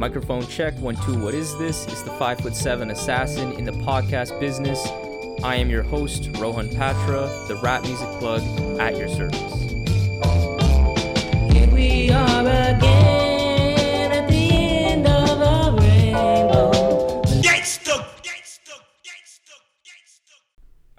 Microphone check, one, two, what is this? It's the five foot seven assassin in the podcast business. I am your host, Rohan Patra, the rap music plug at your service. Here we are again at the end of a rainbow.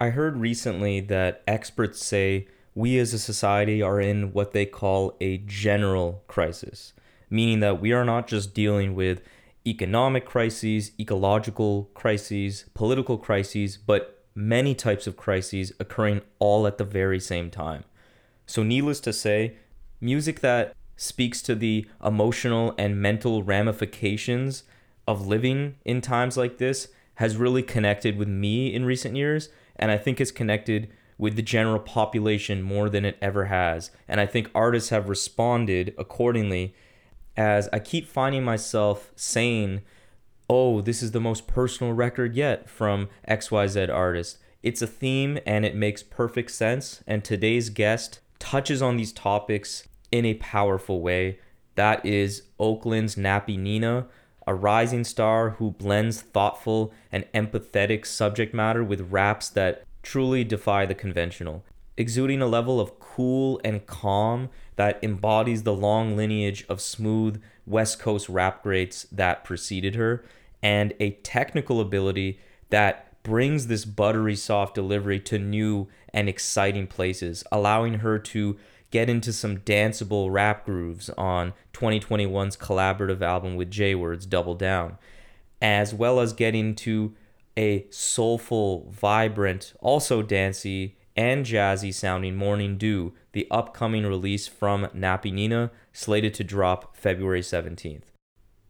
I heard recently that experts say we as a society are in what they call a general crisis, meaning that we are not just dealing with economic crises, ecological crises, political crises, but many types of crises occurring all at the very same time. So, needless to say, music that speaks to the emotional and mental ramifications of living in times like this has really connected with me in recent years, and I think it's connected with the general population more than it ever has. And I think artists have responded accordingly as I keep finding myself saying, oh, this is the most personal record yet from XYZ artist. It's a theme and it makes perfect sense. And today's guest touches on these topics in a powerful way. That is Oakland's Nappy Nina, a rising star who blends thoughtful and empathetic subject matter with raps that truly defy the conventional, exuding a level of cool and calm that embodies the long lineage of smooth West Coast rap greats that preceded her, and a technical ability that brings this buttery soft delivery to new and exciting places, allowing her to get into some danceable rap grooves on 2021's collaborative album with JWords, Double Down, as well as getting to a soulful, vibrant, also dancey and jazzy sounding Mourning Due, the upcoming release from Nappy Nina, slated to drop February 17th.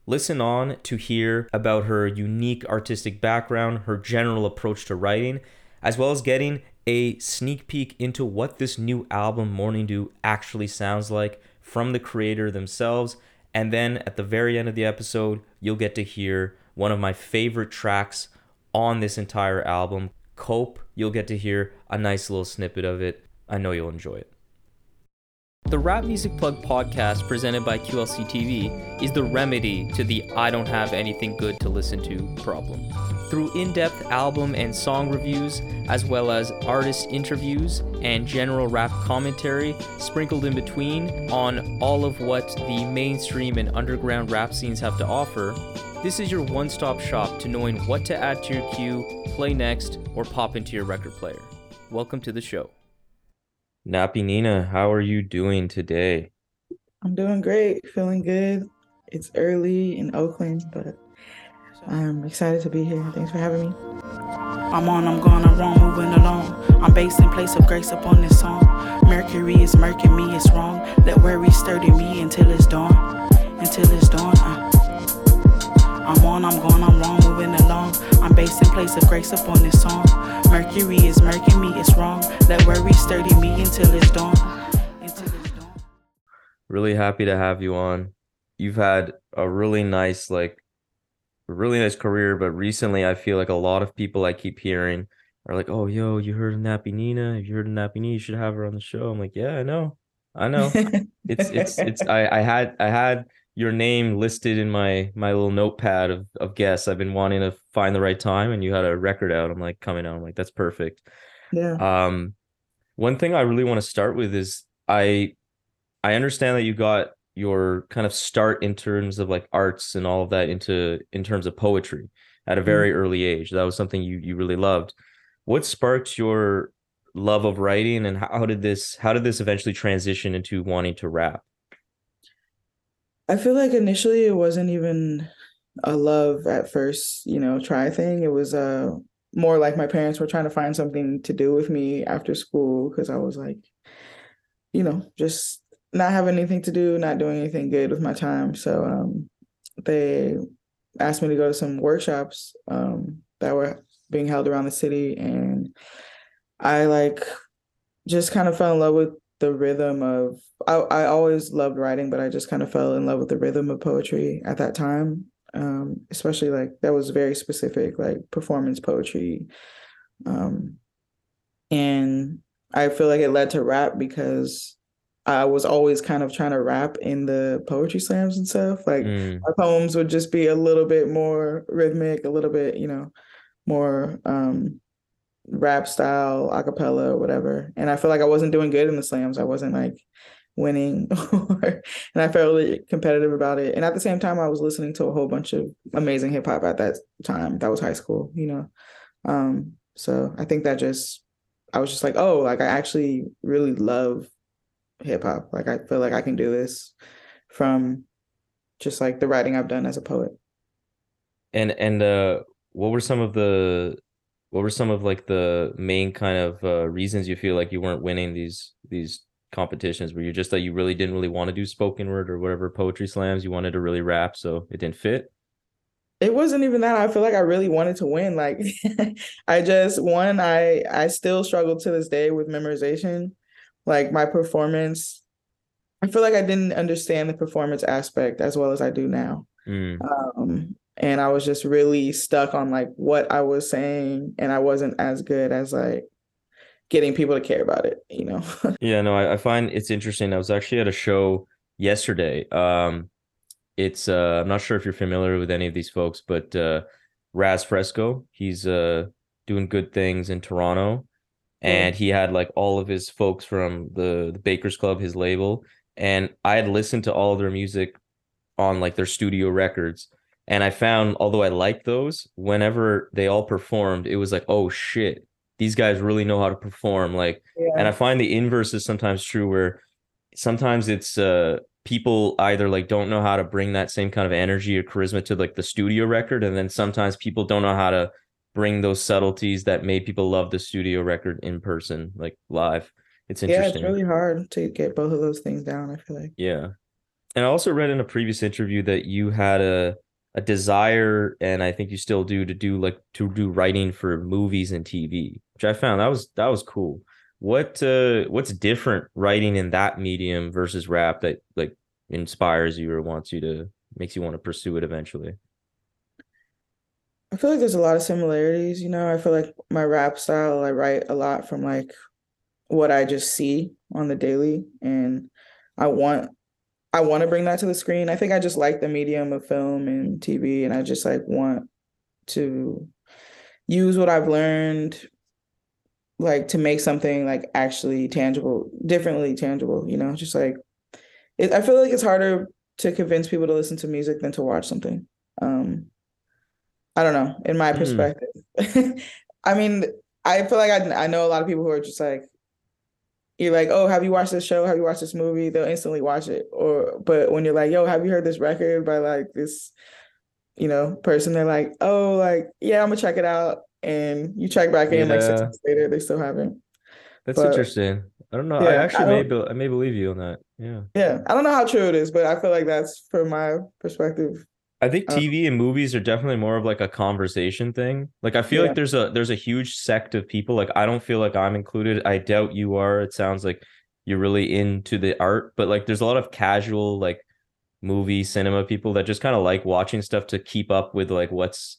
Listen on to hear about her unique artistic background, her general approach to writing, as well as getting a sneak peek into what this new album, Mourning Due, actually sounds like from the creator themselves. And then at the very end of the episode, you'll get to hear one of my favorite tracks on this entire album, Cope. You'll get to hear a nice little snippet of it. I know you'll enjoy it. The Rap Music Plug podcast presented by QLC TV is the remedy to the I don't have anything good to listen to problem. Through in depth album and song reviews, as well as artist interviews and general rap commentary sprinkled in between on all of what the mainstream and underground rap scenes have to offer, this is your one stop shop to knowing what to add to your queue, play next, or pop into your record player. Welcome to the show. Nappy Nina, how are you doing today? I'm doing great, feeling good. It's early in Oakland, but I'm excited to be here. Thanks for having me. I'm on, I'm gone, I'm wrong, moving along. I'm based in place of grace upon this song. Mercury is murking me, it's wrong. Let worry sturdy me until it's dawn. Until it's dawn. Uh. I'm on, I'm gone, I'm wrong, moving along. I'm based in place of grace upon this song. Mercury is murking me, it's wrong. Let worry sturdy me until it's dawn. Until it's dawn. Really happy to have you on. You've had a really nice, like, really nice career, but recently I feel like a lot of people I keep hearing are like, "Oh, yo, you heard of Nappy Nina? If you heard of Nappy Nina, you should have her on the show." I'm like, "Yeah, I know, I know." it's it's it's I I had I had your name listed in my my little notepad of of guests. I've been wanting to find the right time, and you had a record out. I'm like coming out. I'm like, that's perfect. yeah. Um, one thing I really want to start with is I I understand that you got your kind of start in terms of like arts and all of that into in terms of poetry at a very early age. That was something you you really loved. What sparked your love of writing and how did this how did this eventually transition into wanting to rap? I feel like initially it wasn't even a love at first, you know, try thing. It was uh more like my parents were trying to find something to do with me after school because I was like, you know, just not having anything to do, not doing anything good with my time. So um they asked me to go to some workshops um that were being held around the city and I like just kind of fell in love with the rhythm of I, I always loved writing, but I just kind of fell in love with the rhythm of poetry at that time. Um, especially like that was very specific, like performance poetry. Um, and I feel like it led to rap because I was always kind of trying to rap in the poetry slams and stuff. Like Mm, my poems would just be a little bit more rhythmic, a little bit, you know, more um rap style, a cappella, whatever. And I feel like I wasn't doing good in the slams. I wasn't like winning or and I felt really competitive about it. And at the same time I was listening to a whole bunch of amazing hip hop at that time. That was high school, you know. Um so I think that just I was just like, oh, like I actually really love hip hop. Like I feel like I can do this from just like the writing I've done as a poet. and and uh, what were some of the what were some of like the main kind of uh, reasons you feel like you weren't winning these these competitions? Were you just that you really didn't really want to do spoken word or whatever poetry slams? You wanted to really rap, so it didn't fit. It wasn't even that. I feel like I really wanted to win. Like I just one, I I still struggle to this day with memorization. Like my performance, I feel like I didn't understand the performance aspect as well as I do now. Mm, Um, and I was just really stuck on like what I was saying, and I wasn't as good as like getting people to care about it, you know. Yeah, no, I, I find it's interesting. I was actually at a show yesterday. Um, it's uh, I'm not sure if you're familiar with any of these folks, but uh, Raz Fresco, he's uh doing good things in Toronto, and he had like all of his folks from the the Bakers Club, his label, and I had listened to all of their music on like their studio records, and I found although I liked those, whenever they all performed, it was like, oh shit, these guys really know how to perform, like. And I find the inverse is sometimes true where sometimes it's uh people either like don't know how to bring that same kind of energy or charisma to like the studio record and then sometimes people don't know how to bring those subtleties that made people love the studio record in person like live. It's interesting. yeah, it's really hard to get both of those things down, I feel like. Yeah. And I also read in a previous interview that you had a a desire and I think you still do to do like to do writing for movies and TV, which I found that was that was cool. What uh what's different writing in that medium versus rap that like inspires you or wants you to makes you want to pursue it eventually? I feel like there's a lot of similarities, you know. I feel like my rap style, I write a lot from like what I just see on the daily and I want I want to bring that to the screen. I think I just like the medium of film and TV and I just like want to use what I've learned like to make something like actually tangible, differently tangible, you know, just like it, I feel like it's harder to convince people to listen to music than to watch something. Um I don't know, in my Hmm. perspective. I mean, I feel like I I know a lot of people who are just like you're like, "Oh, have you watched this show? Have you watched this movie?" They'll instantly watch it. Or but when you're like, "Yo, have you heard this record by like this you know, person?" They're like, "Oh, like, yeah, I'm gonna check it out." And you check back in like six months later, they still haven't. That's But- interesting. I don't know. I Yeah, I actually may don't- be, I may believe you on that. Yeah. Yeah, I don't know how true it is, but I feel like that's from my perspective. I think Uh, TV and movies are definitely more of like a conversation thing. Like I feel Yeah. like there's a there's a huge sect of people. Like I don't feel like I'm included. I doubt you are. It sounds like you're really into the art, but like there's a lot of casual like movie cinema people that just kind of like watching stuff to keep up with like what's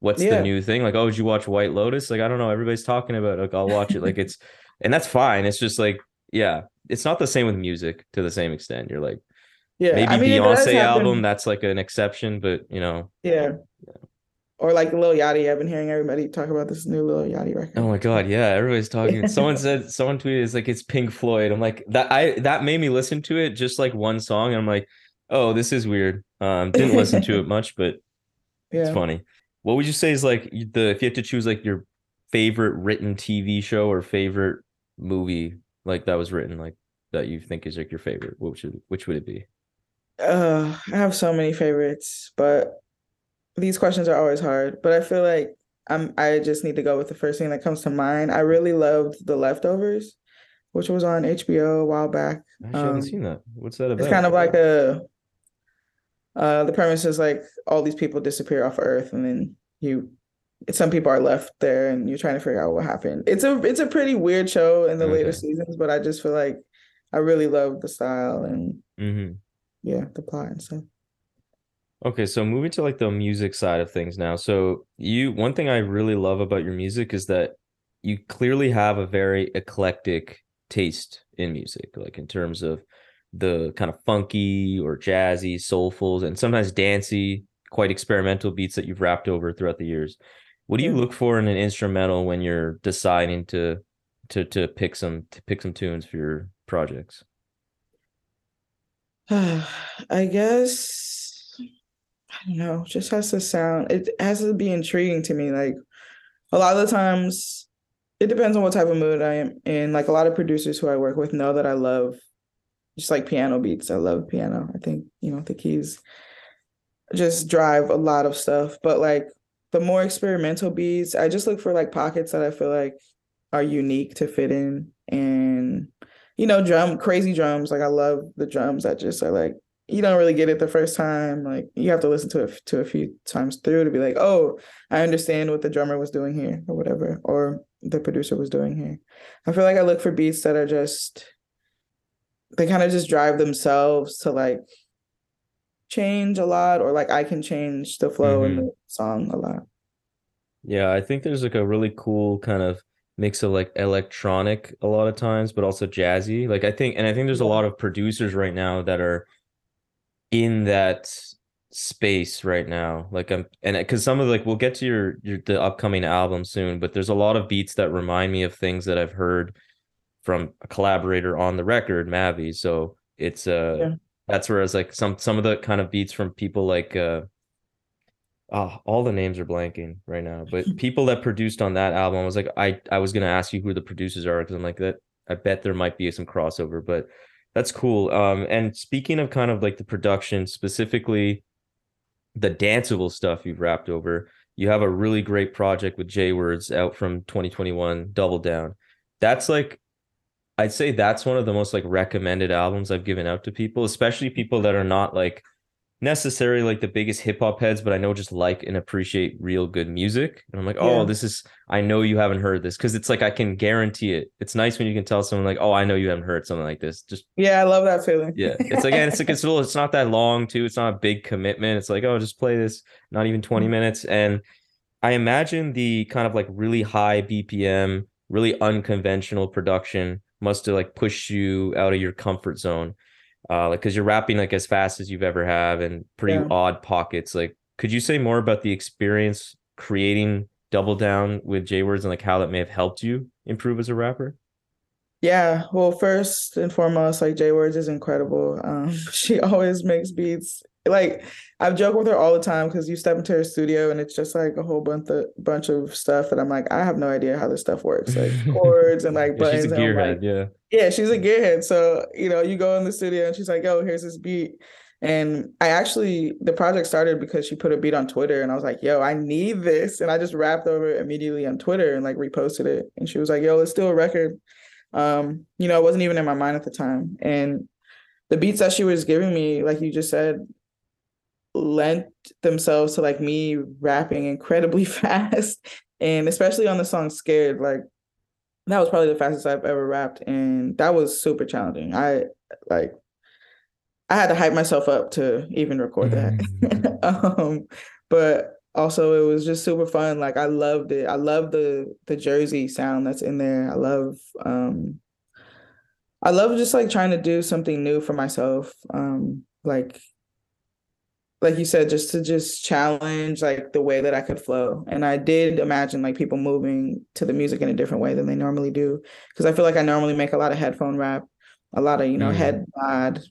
what's the new thing. Like, oh, did you watch White Lotus? Like, I don't know. Everybody's talking about it. Like, I'll watch it. Like it's and that's fine. It's just like, yeah, it's not the same with music to the same extent. You're like Yeah, maybe I mean, Beyonce album, that's like an exception, but you know. Yeah. Or like Lil Yachty. I've been hearing everybody talk about this new Lil Yachty record. Oh my God, yeah, everybody's talking. Someone said, someone tweeted, it's like it's Pink Floyd. I'm like that. I that made me listen to it just like one song, and I'm like, oh, this is weird. Um, didn't listen to it much, but it's funny. What would you say is like the if you had to choose like your favorite written TV show or favorite movie like that was written like that you think is like your favorite? What should which would it be? Uh, I have so many favorites, but these questions are always hard. But I feel like I'm I just need to go with the first thing that comes to mind. I really loved The Leftovers, which was on HBO a while back. I actually haven't Um, seen that. What's that about? It's kind of like a uh the premise is like all these people disappear off Earth and then you some people are left there and you're trying to figure out what happened. It's a it's a pretty weird show in the later seasons, but I just feel like I really love the style and hmm yeah, the plot and stuff. Okay, so moving to like the music side of things now. So you one thing I really love about your music is that you clearly have a very eclectic taste in music, like in terms of the kind of funky or jazzy, soulfuls, and sometimes dancey, quite experimental beats that you've rapped over throughout the years. What do you look for in an instrumental when you're deciding to to to pick some to pick some tunes for your projects? I guess I don't know, just has to sound it has to be intriguing to me. Like a lot of the times it depends on what type of mood I am in. Like a lot of producers who I work with know that I love just like piano beats. I love piano. I think, you know, the keys just drive a lot of stuff. But like the more experimental beats, I just look for like pockets that I feel like are unique to fit in and you know, drum crazy drums. Like I love the drums that just are like you don't really get it the first time. Like you have to listen to it to a few times through to be like, oh, I understand what the drummer was doing here or whatever, or the producer was doing here. I feel like I look for beats that are just they kind of just drive themselves to like change a lot, or like I can change the flow in Mhm. the song a lot. Yeah, I think there's like a really cool kind of mix of like electronic a lot of times, but also jazzy. Like I think, and I think there's a lot of producers right now that are in that space right now. Like I'm, and because some of like we'll get to your your the upcoming album soon, but there's a lot of beats that remind me of things that I've heard from a collaborator on the record, Mavi. So it's uh Yeah. that's where it's like some some of the kind of beats from people like uh Oh, all the names are blanking right now, but people that produced on that album, I was like, I I was gonna ask you who the producers are because I'm like that. I bet there might be some crossover, but that's cool. Um, and speaking of kind of like the production, specifically the danceable stuff you've rapped over, you have a really great project with JWords out from 2021, Double Down. That's like, I'd say that's one of the most like recommended albums I've given out to people, especially people that are not like necessarily like the biggest hip hop heads, but I know just like and appreciate real good music. And I'm like, oh, Yeah. this is I know you haven't heard this because it's like I can guarantee it. It's nice when you can tell someone like, oh, I know you haven't heard something like this. Just Yeah, I love that feeling. yeah, it's like and it's like it's a little, it's not that long too. It's not a big commitment. It's like oh, just play this, not even 20 mm-hmm. minutes. And I imagine the kind of like really high BPM, really unconventional production must have like pushed you out of your comfort zone uh like because you're rapping like as fast as you've ever have and pretty Yeah. odd pockets like could you say more about the experience creating double down with JWords and like how that may have helped you improve as a rapper Yeah, well, first and foremost, like JWords is incredible. Um, she always makes beats. Like I've joked with her all the time because you step into her studio and it's just like a whole bunch of bunch of stuff that I'm like, I have no idea how this stuff works, like chords and like Yeah, buttons. she's a and gearhead like, yeah yeah, she's a gearhead. So, you know, you go in the studio and she's like, yo, here's this beat. And I actually, the project started because she put a beat on Twitter and I was like, yo, I need this. And I just rapped over it immediately on Twitter and like reposted it. And she was like, yo, let's do a record. Um, you know, it wasn't even in my mind at the time. And the beats that she was giving me, like you just said, lent themselves to like me rapping incredibly fast. And especially on the song Scared, like that was probably the fastest I've ever rapped, and that was super challenging. I like I had to hype myself up to even record that. um, but also it was just super fun. Like I loved it. I love the the Jersey sound that's in there. I love um I love just like trying to do something new for myself. Um like like you said, just to just challenge like the way that I could flow. And I did imagine like people moving to the music in a different way than they normally do. Cause I feel like I normally make a lot of headphone rap, a lot of, you know, Mm. head nod,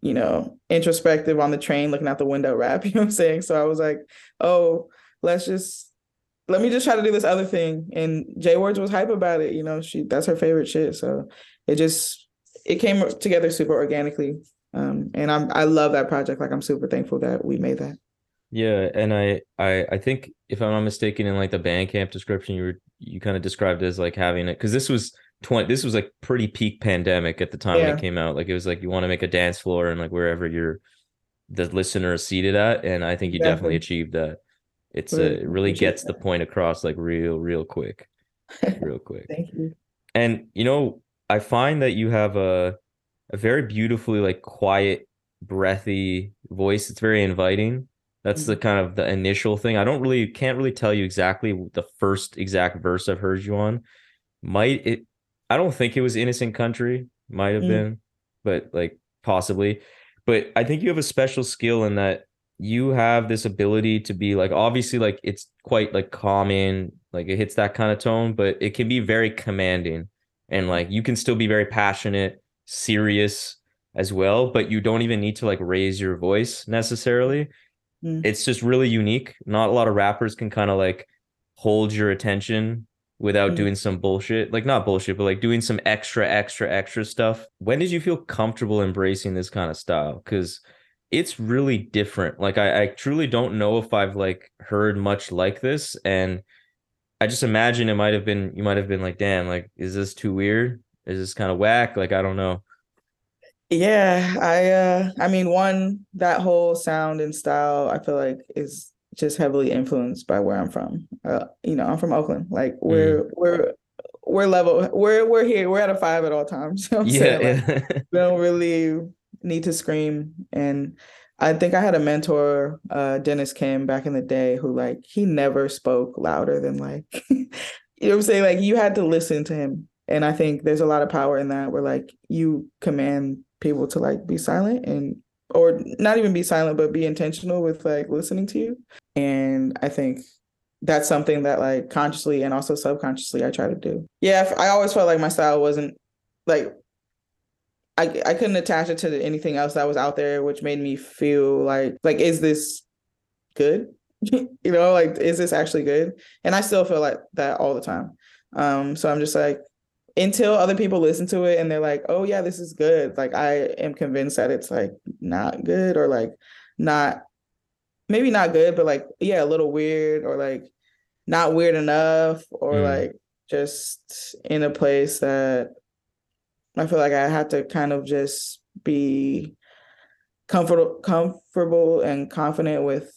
you know, introspective on the train, looking out the window rap. You know what I'm saying? So I was like, oh, let's just let me just try to do this other thing. And JWords was hype about it. You know, she that's her favorite shit. So it just it came together super organically. Um, and I'm I love that project. Like I'm super thankful that we made that. Yeah, and I, I I think if I'm not mistaken, in like the Bandcamp description, you were you kind of described it as like having it because this was twenty. This was like pretty peak pandemic at the time when Yeah. it came out. Like it was like you want to make a dance floor and like wherever you're the listener is seated at, and I think you definitely Exactly. achieved that. It's uh, Really it really gets the point across like real real quick, real quick. Thank you. And you know, I find that you have a a very beautifully like quiet, breathy voice. It's very inviting. That's the kind of the initial thing. I don't really can't really tell you exactly the first exact verse I've heard you on. Might it I don't think it was Innocent Country, might have Mm. been, but like possibly. But I think you have a special skill in that you have this ability to be like obviously like it's quite like calming, like it hits that kind of tone, but it can be very commanding and like you can still be very passionate, serious as well, but you don't even need to like raise your voice necessarily. Mm. It's just really unique. Not a lot of rappers can kind of like hold your attention without Mm. doing some bullshit. Like not bullshit, but like doing some extra, extra, extra stuff. When did you feel comfortable embracing this kind of style? Because it's really different. Like I, I truly don't know if I've like heard much like this. And I just imagine it might have been you might have been like, damn, like, is this too weird? Is this kind of whack? Like, I don't know. Yeah, I uh I mean one that whole sound and style I feel like is just heavily influenced by where I'm from. Uh you know, I'm from Oakland. Like we're we're we're level we're we're here. We're at a 5 at all times. You know what I'm Yeah? Like, yeah. we don't really need to scream and I think I had a mentor, uh Dennis Kim back in the day who like he never spoke louder than like you know what I'm saying? Like you had to listen to him. And I think there's a lot of power in that where like you command people to like be silent and or not even be silent but be intentional with like listening to you. And I think that's something that like consciously and also subconsciously I try to do. Yeah, I always felt like my style wasn't like I I couldn't attach it to anything else that was out there, which made me feel like like is this good? you know, like is this actually good? And I still feel like that all the time. Um, so I'm just like until other people listen to it and they're like, oh yeah, this is good. Like I am convinced that it's like not good or like not maybe not good, but like yeah, a little weird or like not weird enough or Mm. like just in a place that I feel like I had to kind of just be comfortable comfortable and confident with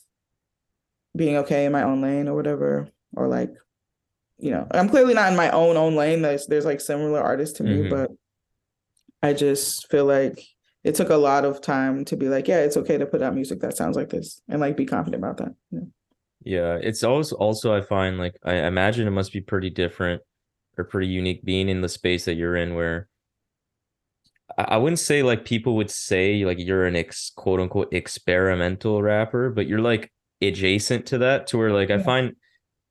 being okay in my own lane or whatever or like you know i'm clearly not in my own own lane there's there's like similar artists to me Mhm. but i just feel like it took a lot of time to be like yeah it's okay to put out music that sounds like this and like be confident about that Yeah. Yeah, it's also also I find like I imagine it must be pretty different or pretty unique being in the space that you're in where I, I wouldn't say like people would say like you're an ex quote unquote experimental rapper, but you're like adjacent to that to where like I find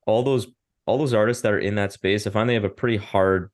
all those all those artists that are in that space, I find they have a pretty hard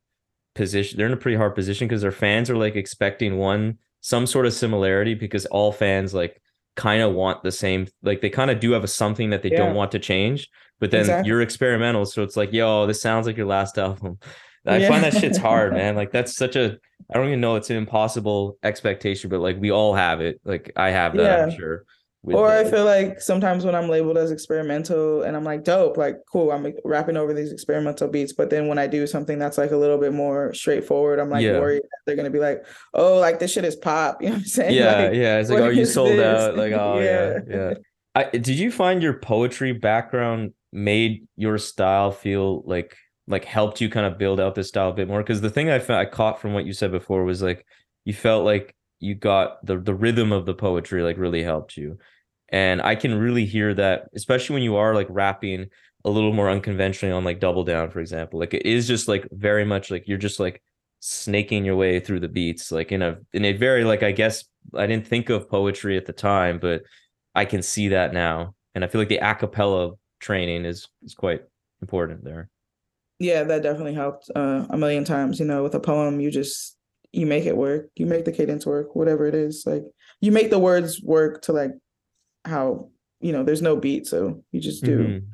position. They're in a pretty hard position because their fans are like expecting one some sort of similarity because all fans like kind of want the same like they kind of do have a something that they Yeah. don't want to change but then Exactly. you're experimental so it's like yo this sounds like your last album i Yeah. find that shit's hard man like that's such a i don't even know it's an impossible expectation but like we all have it like i have that i'm Yeah. sure or I feel like sometimes when I'm labeled as experimental and I'm like dope, like cool, I'm like, rapping over these experimental beats. But then when I do something that's like a little bit more straightforward, I'm like Yeah. worried that they're gonna be like, oh, like this shit is pop. You know what I'm saying? yeah Like, yeah it's like what oh you sold this? out like oh yeah Yeah. yeah I, did you find your poetry background made your style feel like like helped you kind of build out this style a bit more because the thing I fa- I caught from what you said before was like you felt like you got the the rhythm of the poetry like really helped you and I can really hear that especially when you are like rapping a little more unconventionally on like double down for example like it is just like very much like you're just like snaking your way through the beats like in a in a very like I guess I didn't think of poetry at the time but I can see that now and I feel like the acapella training is is quite important there yeah, that definitely helped uh, a million times. You know, with a poem, you just you make it work. You make the cadence work, whatever it is. Like you make the words work to like how you know. There's no beat, so you just do Mhm.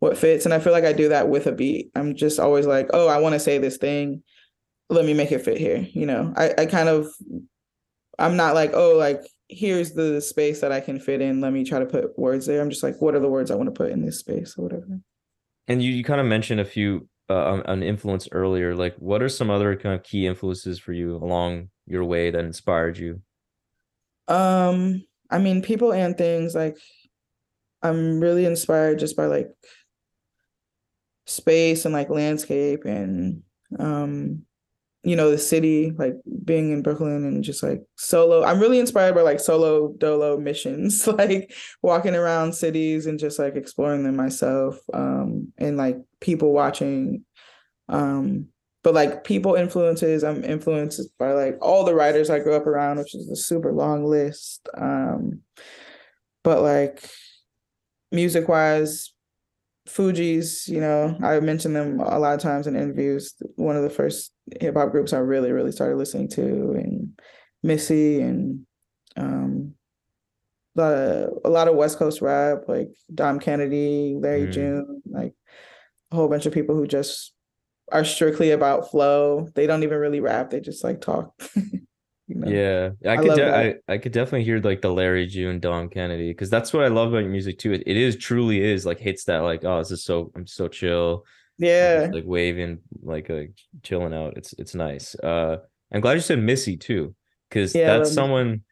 what fits. And I feel like I do that with a beat. I'm just always like, oh, I want to say this thing. Let me make it fit here. You know, I, I kind of, I'm not like, oh, like, here's the space that I can fit in. Let me try to put words there. I'm just like, what are the words I want to put in this space or whatever. And you, you kind of mentioned a few uh, an influence earlier. Like, what are some other kind of key influences for you along your way that inspired you? Um, I mean, people and things like I'm really inspired just by like space and like landscape and um you know the city like being in Brooklyn and just like solo I'm really inspired by like solo dolo missions like walking around cities and just like exploring them myself um and like people watching um but like people influences, I'm influenced by like all the writers I grew up around, which is a super long list. Um, but like music wise, Fugees, you know, I mentioned them a lot of times in interviews. One of the first hip hop groups I really, really started listening to, and Missy, and um, a lot of a lot of West Coast rap, like Dom Kennedy, Larry Mm. June, like a whole bunch of people who just are strictly about flow. They don't even really rap; they just like talk. you know? Yeah, I I could de- I, I could definitely hear like the Larry June, Dom Kennedy, because that's what I love about your music too. It, it is truly is like hits that like, oh, this is so I'm so chill. Yeah, just, like waving, like uh, chilling out. It's it's nice. Uh, I'm glad you said Missy too, because Yeah, that's someone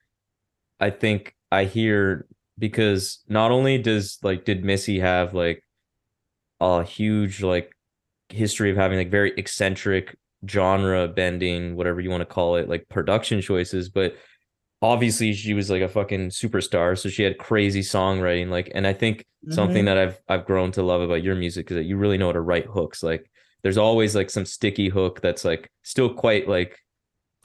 I think I hear because not only does like did Missy have like a huge like history of having like very eccentric genre bending, whatever you want to call it, like production choices, but obviously she was like a fucking superstar, so she had crazy songwriting. Like, and I think something Mhm. that I've I've grown to love about your music is that you really know how to write hooks. Like, there's always like some sticky hook that's like still quite like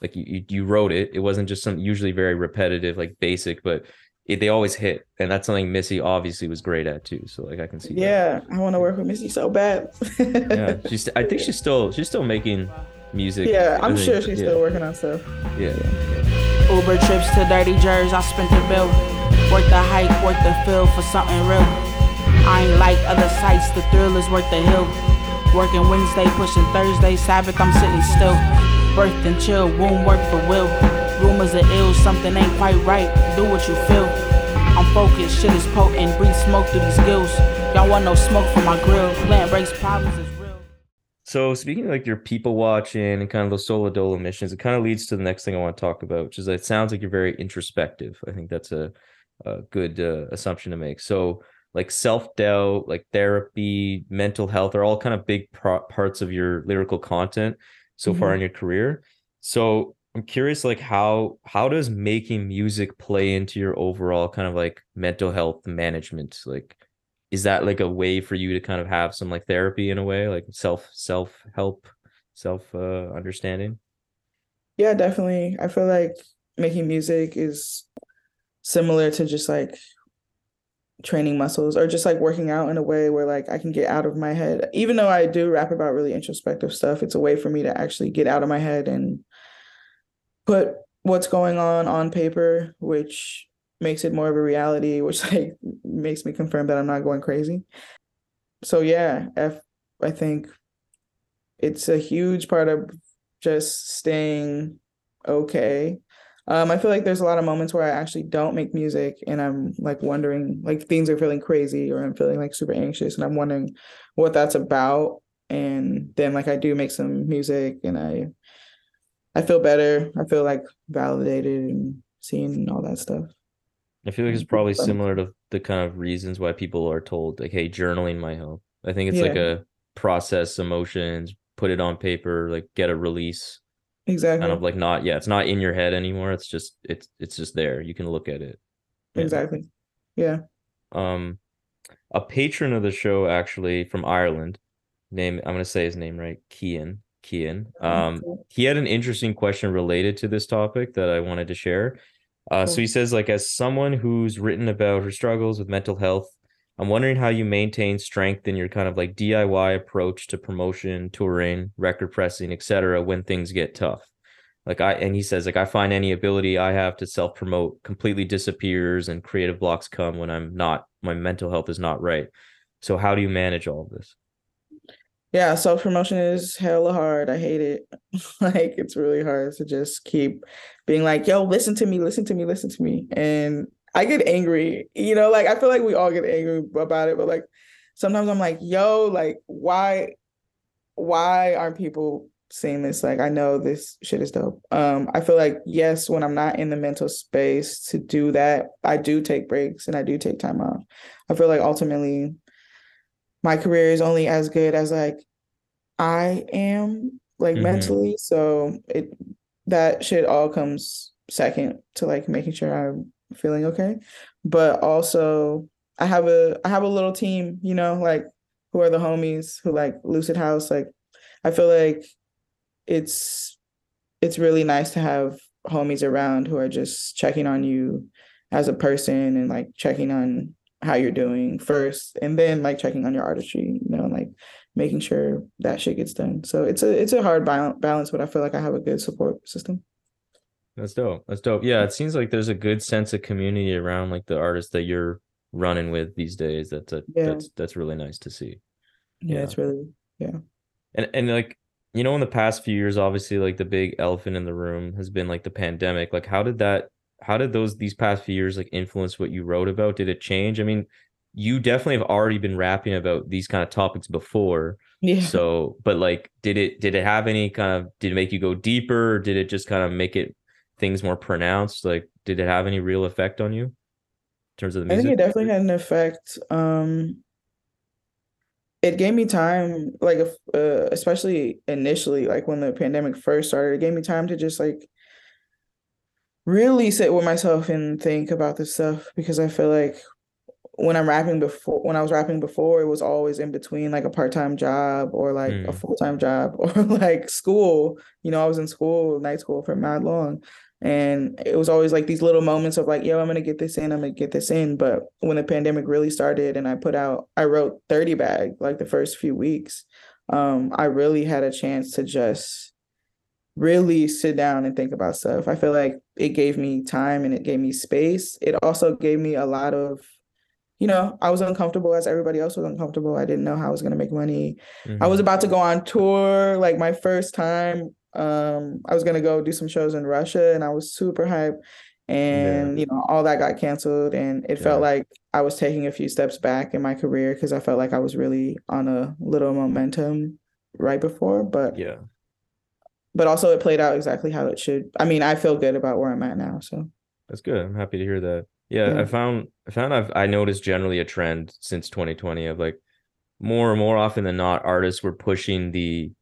like you, you wrote it. It wasn't just some usually very repetitive, like basic, but it, they always hit, and that's something Missy obviously was great at too. So like I can see that. yeah. I want to work with Missy so bad. Yeah, she's. I think she's still. She's still making music. yeah, I'm I think- sure she's yeah, still working on stuff. Yeah. Uber trips to dirty jerseys, I spent the bill. Worth the hike, worth the fill for something real. I ain't like other sights, the thrill is worth the hill. Working Wednesday, pushing Thursday, Sabbath, I'm sitting still. Birth and chill, womb work for will. Rumors are ill, something ain't quite right. Do what you feel. I'm focused, shit is potent, breathe smoke through these gills. Y'all want no smoke from my grill. Plant breaks problems is real. So speaking of like your people watching and kind of those solo dolo missions, it kind of leads to the next thing I want to talk about, which is that it sounds like you're very introspective. I think that's a, a good uh, assumption to make. So like self doubt, like therapy, mental health are all kind of big pro- parts of your lyrical content so far in your career. So I'm curious, like how how does making music play into your overall kind of like mental health management? Like is that like a way for you to kind of have some like therapy in a way like self self help self uh understanding Yeah, definitely. I feel like making music is similar to just like training muscles or just like working out in a way where like I can get out of my head. Even though I do rap about really introspective stuff, it's a way for me to actually get out of my head and put what's going on on paper, which makes it more of a reality, which like makes me confirm that I'm not going crazy. So yeah, F I think it's a huge part of just staying okay. Um, I feel like there's a lot of moments where I actually don't make music and I'm like wondering, like things are feeling crazy or I'm feeling like super anxious and I'm wondering what that's about. And then like I do make some music and I I feel better. I feel like validated and seen and all that stuff. i feel like it's probably similar to the kind of reasons why people are told like hey journaling might help i think it's like a process emotions put it on paper like get a release Exactly. kind of like not yeah it's not in your head anymore it's just it's it's just there you can look at it Yeah. Exactly. Yeah. um a patron of the show actually from Ireland name I'm gonna say his name right Kian Kian. Um he had an interesting question related to this topic that I wanted to share. Uh so he says like as someone who's written about her struggles with mental health I'm wondering how you maintain strength in your kind of like DIY approach to promotion touring record pressing etc when things get tough. Like I and he says like I find any ability I have to self promote completely disappears and creative blocks come when I'm not my mental health is not right. So how do you manage all of this? Yeah, self-promotion is hella hard. I hate it. Like it's really hard to just keep being like, yo, listen to me, listen to me, listen to me. And I get angry, you know, like I feel like we all get angry about it, but like sometimes I'm like, yo, like why why aren't people seeing this? Like I know this shit is dope. Um, I feel like yes, when I'm not in the mental space to do that, I do take breaks and I do take time off. I feel like ultimately my career is only as good as like I am like Mhm. mentally. So it that shit all comes second to like making sure I'm feeling okay. But also I have a I have a little team, you know, like who are the homies who like Lucid Haus. Like I feel like it's it's really nice to have homies around who are just checking on you as a person and like checking on how you're doing first and then like checking on your artistry you know and like making sure that shit gets done so it's a it's a hard balance but i feel like i have a good support system That's dope. That's dope. Yeah, it seems like there's a good sense of community around like the artists that you're running with these days. That's a, Yeah. that's that's really nice to see. yeah, Yeah. it's really yeah. And and like you know, in the past few years, obviously, like the big elephant in the room has been like the pandemic. Like, how did that? How did those these past few years like influence what you wrote about? Did it change? I mean, you definitely have already been rapping about these kind of topics before. yeah So, but like, did it did it have any kind of did it make you go deeper? Or did it just kind of make it things more pronounced? Like, did it have any real effect on you in terms of the music? I think it definitely had an effect. Um, it gave me time, like, uh, especially initially, like when the pandemic first started, it gave me time to just like really sit with myself and think about this stuff because I feel like when I'm rapping before, when I was rapping before, it was always in between like a part-time job or like a Mm. full-time job or like school. You know, I was in school, night school for mad long. And it was always like these little moments of like, yo, I'm gonna get this in, I'm gonna get this in. But when the pandemic really started and I put out, I wrote 30 bag like the first few weeks, um, I really had a chance to just really sit down and think about stuff. I feel like it gave me time and it gave me space. It also gave me a lot of, you know, I was uncomfortable as everybody else was uncomfortable. I didn't know how I was gonna make money. I was Mhm. about to go on tour, like my first time. Um, I was gonna go do some shows in Russia, and I was super hyped. And you know, all that got canceled, and it felt like I was taking a few steps back in my career because I felt like I was really on a little momentum right before. But yeah. But also it played out exactly how it should. I mean, I feel good about where I'm at now. So That's good. I'm happy to hear that. Yeah, Yeah. I found I found I've I noticed generally a trend since 2020 of like more and more often than not, artists were pushing the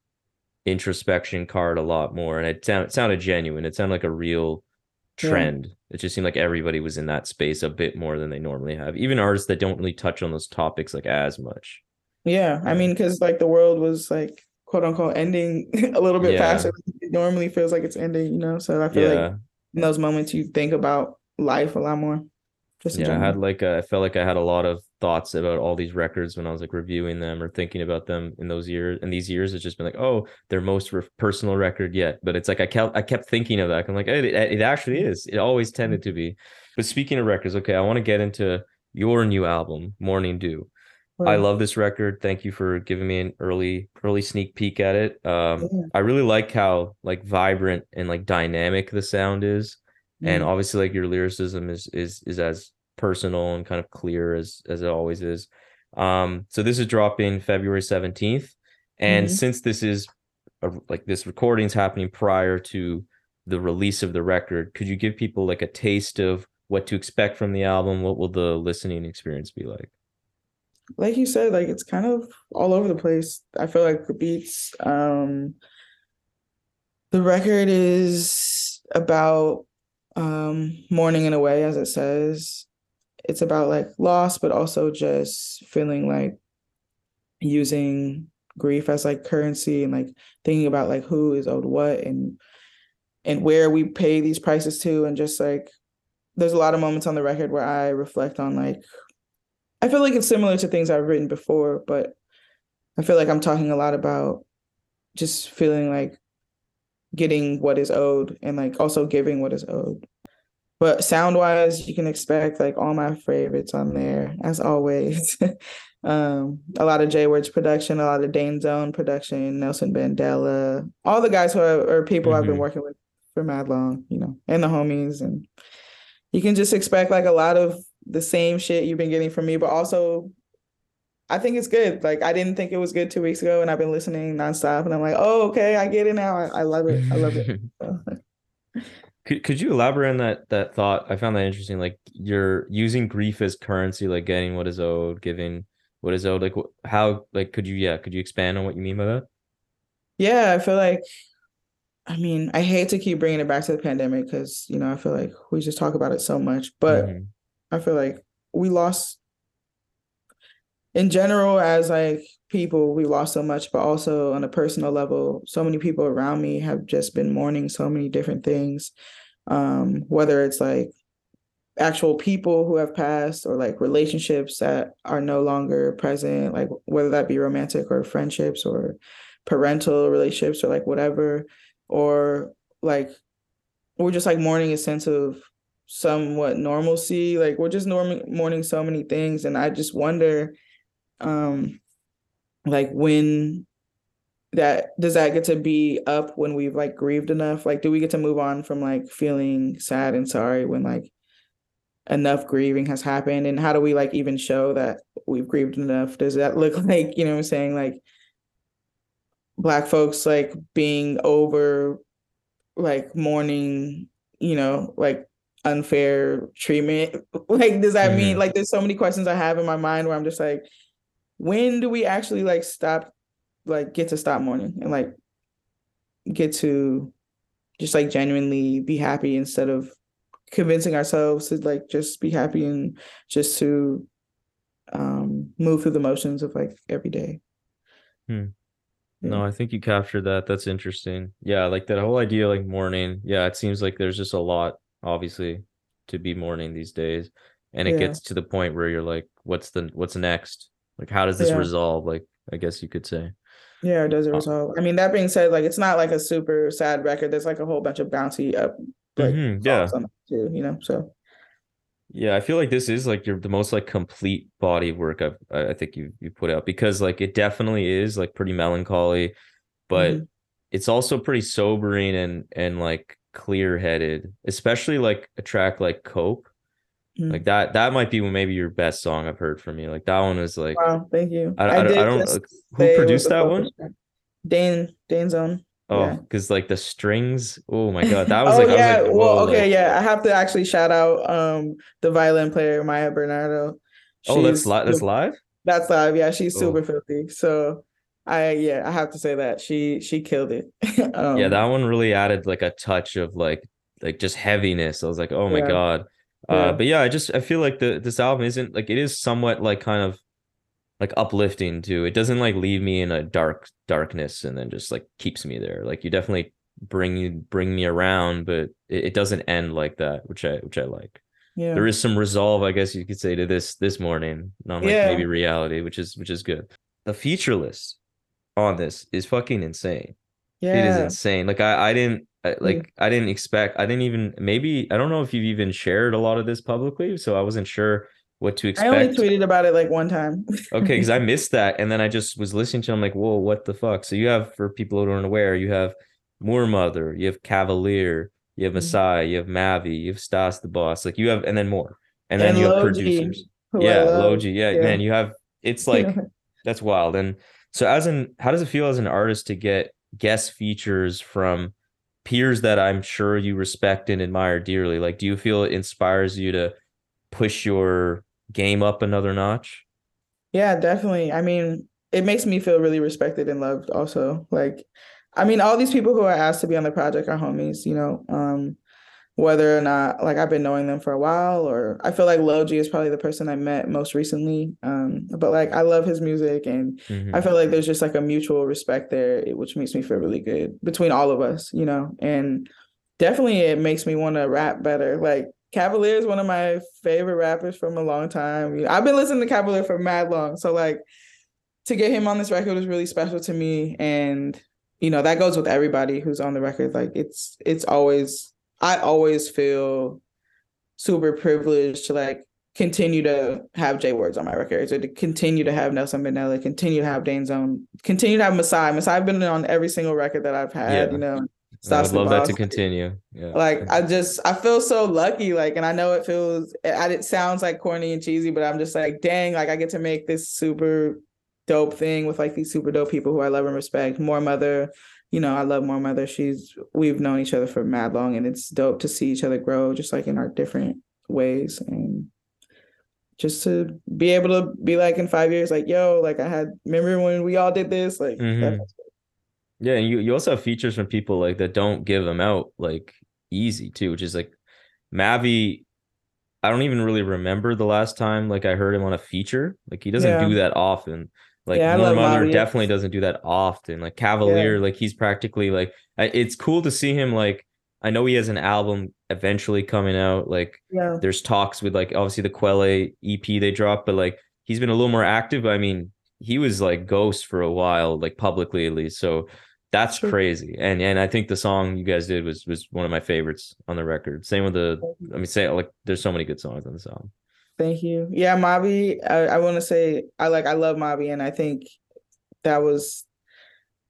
introspection card a lot more, and it, sound, it sounded genuine. It sounded like a real Yeah. trend. It just seemed like everybody was in that space a bit more than they normally have. Even artists that don't really touch on those topics like as much. yeah, I mean, because like the world was like quote unquote ending a little bit Yeah. faster than it normally feels like it's ending, you know. So I feel like in those moments you think about life a lot more. Just yeah. I had like a, I felt like I had a lot of thoughts about all these records when I was like reviewing them or thinking about them in those years. In these years, it's just been like, oh, their most re- personal record yet. But it's like I kept I kept thinking of that. I'm like, it, it actually mm-hmm. is. It always tended to be. But speaking of records, okay, I want to get into your new album, Mourning Due. I love this record. Thank you for giving me an early early sneak peek at it. Um, Yeah. I really like how like vibrant and like dynamic the sound is and Mm. obviously like your lyricism is is is as personal and kind of clear as as it always is um so this is dropping february 17th and Mhm. since this is a, like this recording's happening prior to the release of the record could you give people like a taste of what to expect from the album what will the listening experience be like like you said, like it's kind of all over the place. I feel like the beats, um, the record is about um mourning in a way, as it says. It's about like loss, but also just feeling like using grief as like currency and like thinking about like who is owed what and and where we pay these prices to and just like there's a lot of moments on the record where I reflect on like I feel like it's similar to things I've written before, but I feel like I'm talking a lot about just feeling like getting what is owed and like also giving what is owed. But sound wise, you can expect like all my favorites on there, as always. um, a lot of JWords production, a lot of Dane Zone production, Nelson Bandela, all the guys who are, are people I've been Mhm. working with for mad long, you know, and the homies. And you can just expect like a lot of the same shit you've been getting from me, but also I think it's good. Like I didn't think it was good two weeks ago, and I've been listening nonstop, and I'm like, oh, okay, I get it now. I, I love it. I love it. So, Could could you elaborate on that that thought? I found that interesting. Like you're using grief as currency, like getting what is owed, giving what is owed. Like how like could you yeah, could you expand on what you mean by that? yeah, I feel like, I mean, I hate to keep bringing it back to the pandemic because you know I feel like we just talk about it so much, but Mhm. I feel like we lost in general, as like people, we lost so much, but also on a personal level, so many people around me have just been mourning so many different things. Um, whether it's like actual people who have passed or like relationships that are no longer present, like whether that be romantic or friendships or parental relationships or like whatever, or like we're just like mourning a sense of somewhat normalcy. Like we're just norm- mourning so many things. And I just wonder um like when that does that get to be up when we've like grieved enough like do we get to move on from like feeling sad and sorry when like enough grieving has happened and how do we like even show that we've grieved enough does that look like you know i'm saying like black folks like being over like mourning you know like unfair treatment like does that mean Mhm. like there's so many questions i have in my mind where i'm just like when do we actually like stop like get to stop mourning and like get to just like genuinely be happy instead of convincing ourselves to like just be happy and just to um move through the motions of like every day hmm. No, I think you captured that. That's interesting. Yeah, like that whole idea like mourning. Yeah, it seems like there's just a lot, obviously, to be mourning these days. And it Yeah. gets to the point where you're like, what's the what's next? Like how does this Yeah. resolve? Like, I guess you could say. Yeah, does it Uh, resolve? I mean, that being said, like it's not like a super sad record. There's like a whole bunch of bouncy up like Mhm, yeah. songs on it too, you know. So Yeah, I feel like this is like your the most like complete body of work I've I I think you you put out because like it definitely is like pretty melancholy, but Mhm. it's also pretty sobering and and like clear-headed, especially like a track like Cope. Mhm. Like that that might be maybe your best song I've heard from you. Like that one is like wow, thank you. I, I, don't- I don't like, who say it was produced that one? track. Dane Dane's own. Oh, yeah. because like the strings. Oh my god, that was oh like yeah, I was like, well, okay, like- yeah. I have to actually shout out um the violin player Maya Bernardo. Oh, that's She's live. That's live. That's live. Yeah, she's Oh. super filthy. So I yeah, I have to say that she she killed it. um, yeah, that one really added like a touch of like like just heaviness. I was like, oh my Yeah. god. Uh, Yeah. but yeah, I just I feel like the this album isn't like it is somewhat like kind of like uplifting too. It doesn't like leave me in a dark darkness and then just like keeps me there. Like you definitely bring you bring me around, but it, it doesn't end like that, which I which I like. yeah. There is some resolve, I guess you could say, to this this mourning, not like Yeah. maybe reality, which is which is good. The feature list on this is fucking insane. yeah. It is insane. Like I, I didn't like I didn't expect. I didn't even maybe I don't know if you've even shared a lot of this publicly, so I wasn't sure what to expect. I only tweeted about it like one time. Okay, because I missed that, and then I just was listening to. it, I'm like, whoa, what the fuck? So you have for people who aren't aware, you have Moor Mother, you have Cavalier, you have Mhm. Messiah, you have Mavi, you have Stas the Boss, like you have, and then more, and then And you have producers. Yeah. Lojii. Yeah, Yeah. man, you have. It's like that's wild. And so, as an, how does it feel as an artist to get guest features from peers that I'm sure you respect and admire dearly? Like, do you feel it inspires you to push your game up another notch? Yeah, definitely. I mean, it makes me feel really respected and loved also. Like, I mean, all these people who are asked to be on the project are homies, you know, um, whether or not like I've been knowing them for a while or I feel like Lojii is probably the person I met most recently. Um, but like I love his music and Mhm. I feel like there's just like a mutual respect there, which makes me feel really good between all of us, you know, and definitely it makes me want to rap better. Like Cavalier is one of my favorite rappers from a long time. I've been listening to Cavalier for mad long, so like to get him on this record was really special to me, and you know that goes with everybody who's on the record. Like it's it's always I always feel super privileged to like continue to have JWords on my records or to continue to have Nelson Bandela, continue to have Dane Zone, continue to have Masai. Masai I've been on every single record that I've had, Yeah. you know. I Stas would love that to continue. Yeah. Like I just I feel so lucky. Like, and I know it feels it sounds like corny and cheesy, but I'm just like, dang, like I get to make this super dope thing with like these super dope people who I love and respect. Moor Mother, you know, I love Moor Mother. She's we've known each other for mad long, and it's dope to see each other grow, just like in our different ways, and just to be able to be like in five years, like yo, like I had remember when we all did this, like Mhm. that's- Yeah, and you you also have features from people like that don't give them out like easy too, which is like Mavi. I don't even really remember the last time like I heard him on a feature. Like he doesn't Yeah. do that often. Like Yeah, Mother definitely doesn't do that often. Like Cavalier, like he's practically like it's cool to see him like I know he has an album eventually coming out. Like Yeah. there's talks with like obviously the Quelle EP they dropped, but like he's been a little more active. I mean, he was like ghost for a while, like publicly at least. So that's Sure. crazy. And and I think the song you guys did was was one of my favorites on the record. Same with the I mean say like there's so many good songs on the album. Thank you. Yeah, Mavi, I, I want to say I like I love Mavi and I think that was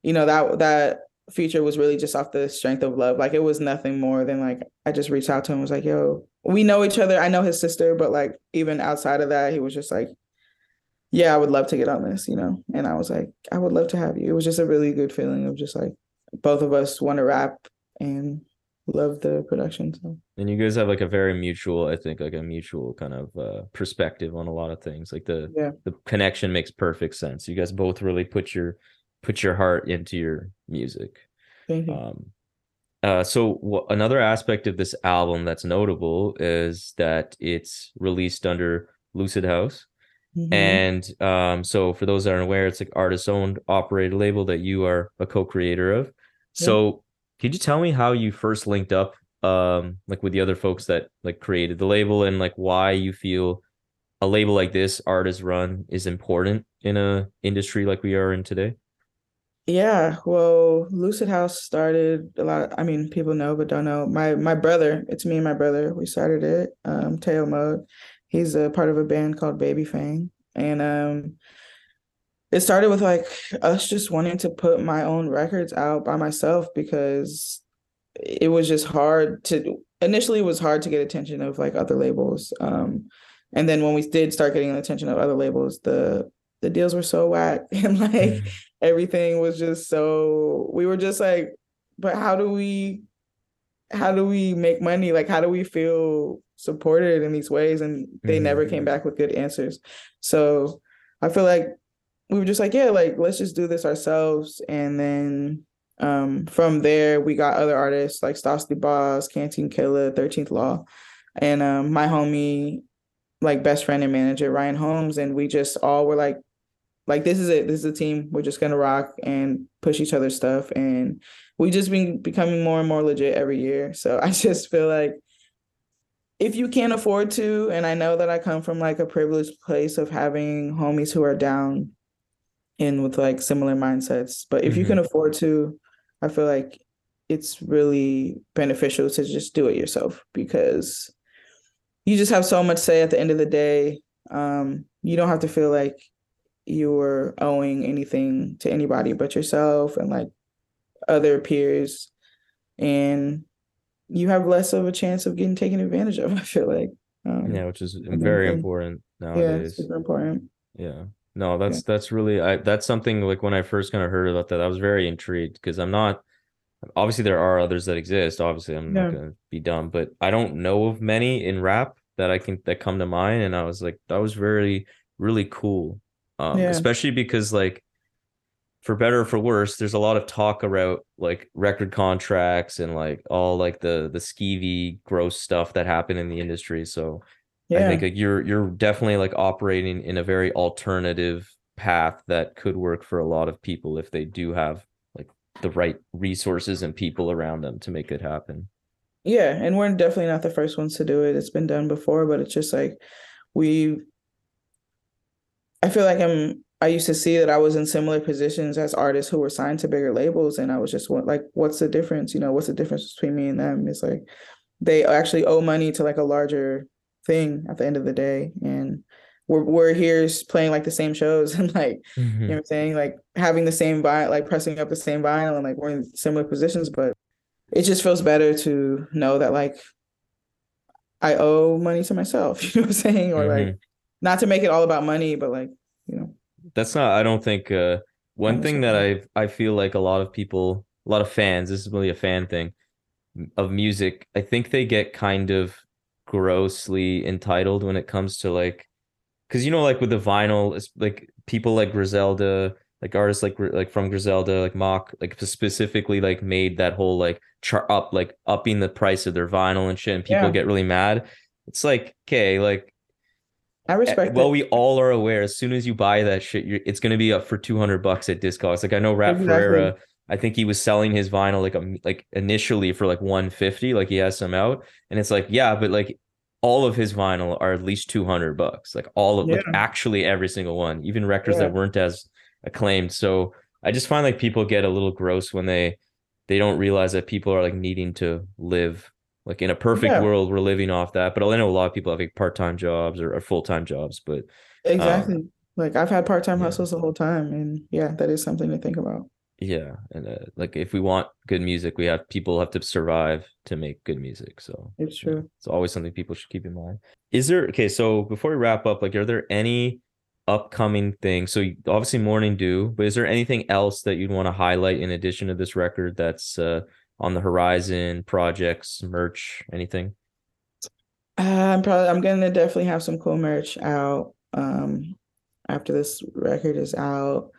you know that that feature was really just off the strength of love. Like it was nothing more than like I just reached out to him was like, "Yo, we know each other. I know his sister, but like even outside of that, he was just like, "Yeah, I would love to get on this," you know. And I was like, "I would love to have you." It was just a really good feeling of just like both of us want to rap and love the production. So And you guys have like a very mutual, I think, like a mutual kind of uh perspective on a lot of things. Like the Yeah. the connection makes perfect sense. You guys both really put your put your heart into your music. you. Um, uh, so wh- another aspect of this album that's notable is that it's released under Lucid Haus, Mhm. and um, so for those that aren't aware, it's like artist-owned, operated label that you are a co-creator of. Yeah. So could you tell me how you first linked up, um, like with the other folks that like created the label, and like why you feel a label like this, artist run, is important in a industry like we are in today? Yeah, well, Lucid Haus started a lot. I mean, people know but don't know. My my brother, it's me and my brother. We started it. Um, Teo Mode. He's a part of a band called Baby Fang, and um, it started with like us just wanting to put my own records out by myself because it was just hard to. Initially, it was hard to get attention of like other labels. Um, and then when we did start getting the attention of other labels, the the deals were so whack and like everything was just so we were just like but how do we how do we make money like how do we feel supported in these ways and they Mhm. never came back with good answers so i feel like we were just like yeah like let's just do this ourselves and then um from there we got other artists like Stas the Boss, Canteen Killer, 13th Law and um my homie like best friend and manager Ryan Holmes and we just all were like like this is it this is a team we're just gonna rock and push each other's stuff and we just been becoming more and more legit every year so i just feel like if you can't afford to and i know that i come from like a privileged place of having homies who are down and with like similar mindsets but if you can afford to i feel like it's really beneficial to just do it yourself because you just have so much say at the end of the day. Um you don't have to feel like you're owing anything to anybody but yourself and like other peers. And you have less of a chance of getting taken advantage of i feel like. Um, Yeah, which is very important yeah super important. Yeah. No, that's that's really I that's something like when I first kind of heard about that, I was very intrigued because I'm not obviously there are others that exist. Obviously, I'm Yeah. not gonna be dumb, but I don't know of many in rap that I can that come to mind. And I was like, that was very, really cool. Um, Yeah. especially because like for better or for worse, there's a lot of talk about like record contracts and like all like the the skeevy gross stuff that happened in the industry. So yeah I think like you're you're definitely like operating in a very alternative path that could work for a lot of people if they do have like the right resources and people around them to make it happen. Yeah, and we're definitely not the first ones to do it. It's been done before, but it's just like we I feel like I'm I used to see that I was in similar positions as artists who were signed to bigger labels and I was just like what's the difference? You know, what's the difference between me and them? It's like they actually owe money to like a larger thing at the end of the day. And we're we're here playing like the same shows and like you know what I'm saying? Like having the same vinyl, like pressing up the same vinyl and like we're in similar positions, but it just feels better to know that like I owe money to myself, you know what I'm saying? Or like not to make it all about money, but like, you know, That's not I don't think uh one thing that I I feel like a lot of people a lot of fans this is really a fan thing of music I think they get kind of grossly entitled when it comes to like because you know like with the vinyl it's like people like Griselda like artists like like from Griselda like Mock like specifically like made that whole like chart up like upping the price of their vinyl and shit and people Yeah. get really mad It's like okay, like I respect Eh, well, it. we all are aware. As soon as you buy that shit, you're, it's gonna be up for two hundred bucks at Discogs. Like I know Rap Exactly. Ferreira. I think he was selling his vinyl like a like initially for like one fifty. Like he has some out, and it's like yeah, but like all of his vinyl are at least two hundred bucks. Like all of like actually every single one, even records that weren't as acclaimed. So I just find like people get a little gross when they they don't realize that people are like needing to live. Like in a perfect Yeah. world, we're living off that. But I know a lot of people have like part time jobs or, or full time jobs. But um, Exactly. Like I've had part-time yeah. hustles the whole time, and yeah, that is something to think about. Yeah, and uh, like if we want good music, we have people have to survive to make good music. So It's yeah, true. it's always something people should keep in mind. Is there okay? So before we wrap up, like, are there any upcoming things? So obviously, Mourning Due, but is there anything else that you'd want to highlight in addition to this record that's uh, on the horizon? Projects, merch, anything? Uh, I'm probably I'm gonna definitely have some cool merch out um after this record is out.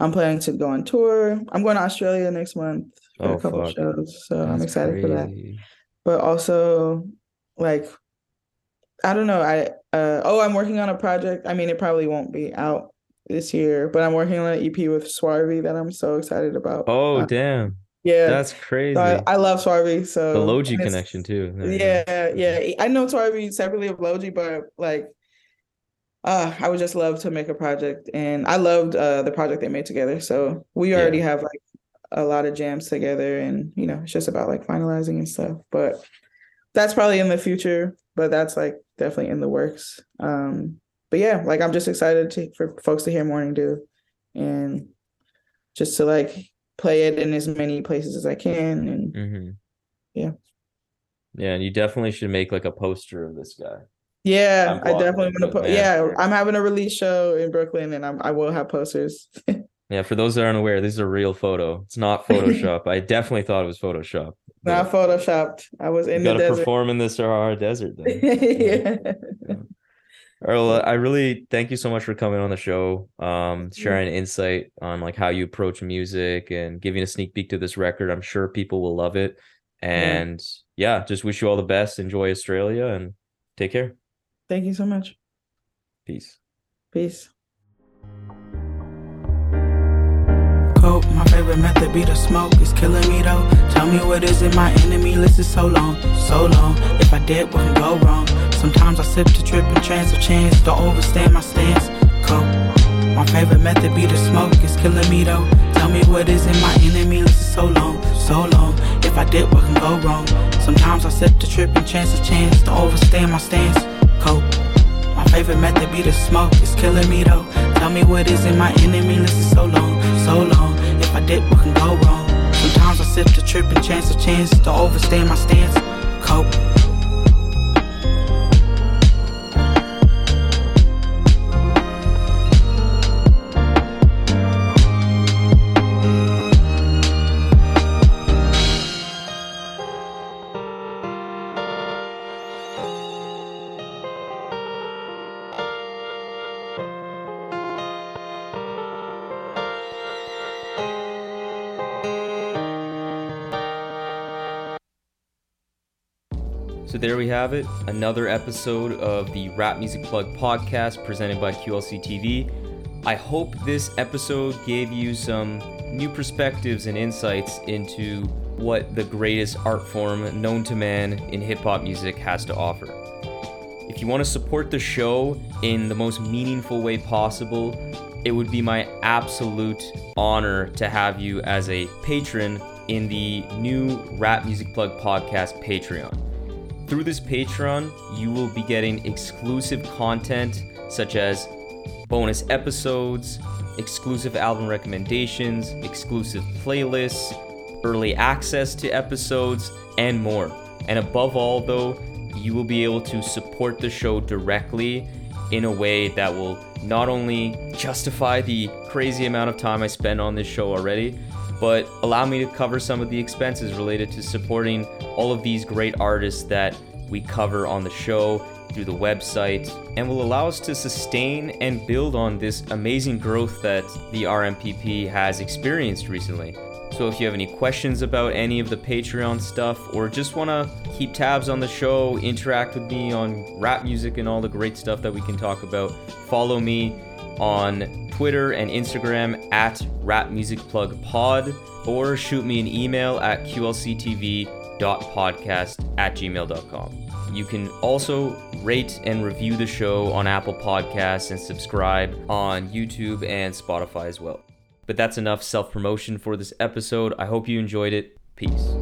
I'm planning to go on tour. I'm going to Australia next month for Oh, a couple shows, so I'm That's excited for that. But also, like, I don't know. I uh oh, I'm working on a project. I mean, it probably won't be out this year, but I'm working on an EP with Swarvy that I'm so excited about. Oh Uh, damn, yeah. that's crazy. So I, I love Swarvy. So the Lojii connection too. Yeah, yeah. I know Swarvy separately of Lojii, but like uh I would just love to make a project and I loved uh the project they made together. So we Yeah. already have like a lot of jams together and you know, it's just about like finalizing and stuff. But that's probably in the future, but that's like definitely in the works. Um but yeah, like I'm just excited to for folks to hear Mourning Due and just to like play it in as many places as I can and hmm Yeah. Yeah, and you definitely should make like a poster of this guy. Yeah, I definitely want to put. Yeah, I'm having a release show in Brooklyn, and I'm I will have posters. Yeah, for those that aren't aware, this is a real photo. It's not Photoshop. I definitely thought it was Photoshop. Not photoshopped. I was you in the gotta desert. perform in the Sahara Desert then. yeah. Right, well, I really thank you so much for coming on the show, um, sharing insight on like how you approach music and giving a sneak peek to this record. I'm sure people will love it. And yeah, just wish you all the best. Enjoy Australia and take care. Thank you so much. Peace. Peace. Cope, my favorite method be the smoke. It's killing me though. Tell me what is it, my enemy list is so long, so long. If I did, what can go wrong? Sometimes I sip to trip and chance of chance. Don't overstand my stance. Cope, my favorite method be the smoke. It's killing me though. Tell me what is it, my enemy list is so long, so long. If I did, what can go wrong? Sometimes I sip to trip and chance of chance. Don't overstand my stance. Cope. My favorite method be the smoke, it's killing me though. Tell me what is in my enemy list is so long, so long. If I did, what can go wrong? Sometimes I sip to trip and chance a chance to overstay my stance. Cope. There we have it, another episode of the Rap Music Plug podcast presented by QLC TV. I hope this episode gave you some new perspectives and insights into what the greatest art form known to man in hip hop music has to offer. If you want to support the show in the most meaningful way possible, it would be my absolute honor to have you as a patron in the new Rap Music Plug podcast Patreon. Through this Patreon, you will be getting exclusive content such as bonus episodes, exclusive album recommendations, exclusive playlists, early access to episodes, and more. And above all, though, you will be able to support the show directly in a way that will not only justify the crazy amount of time I spend on this show already, but allow me to cover some of the expenses related to supporting all of these great artists that we cover on the show through the website and will allow us to sustain and build on this amazing growth that the RMPP has experienced recently. So if you have any questions about any of the Patreon stuff or just want to keep tabs on the show, interact with me on rap music and all the great stuff that we can talk about, follow me on Twitter and Instagram at Rap Music Plug Pod or shoot me an email at qlctv.podcast at gmail.com. You can also rate and review the show on Apple Podcasts and subscribe on YouTube and Spotify as well. But that's enough self promotion for this episode. I hope you enjoyed it. Peace.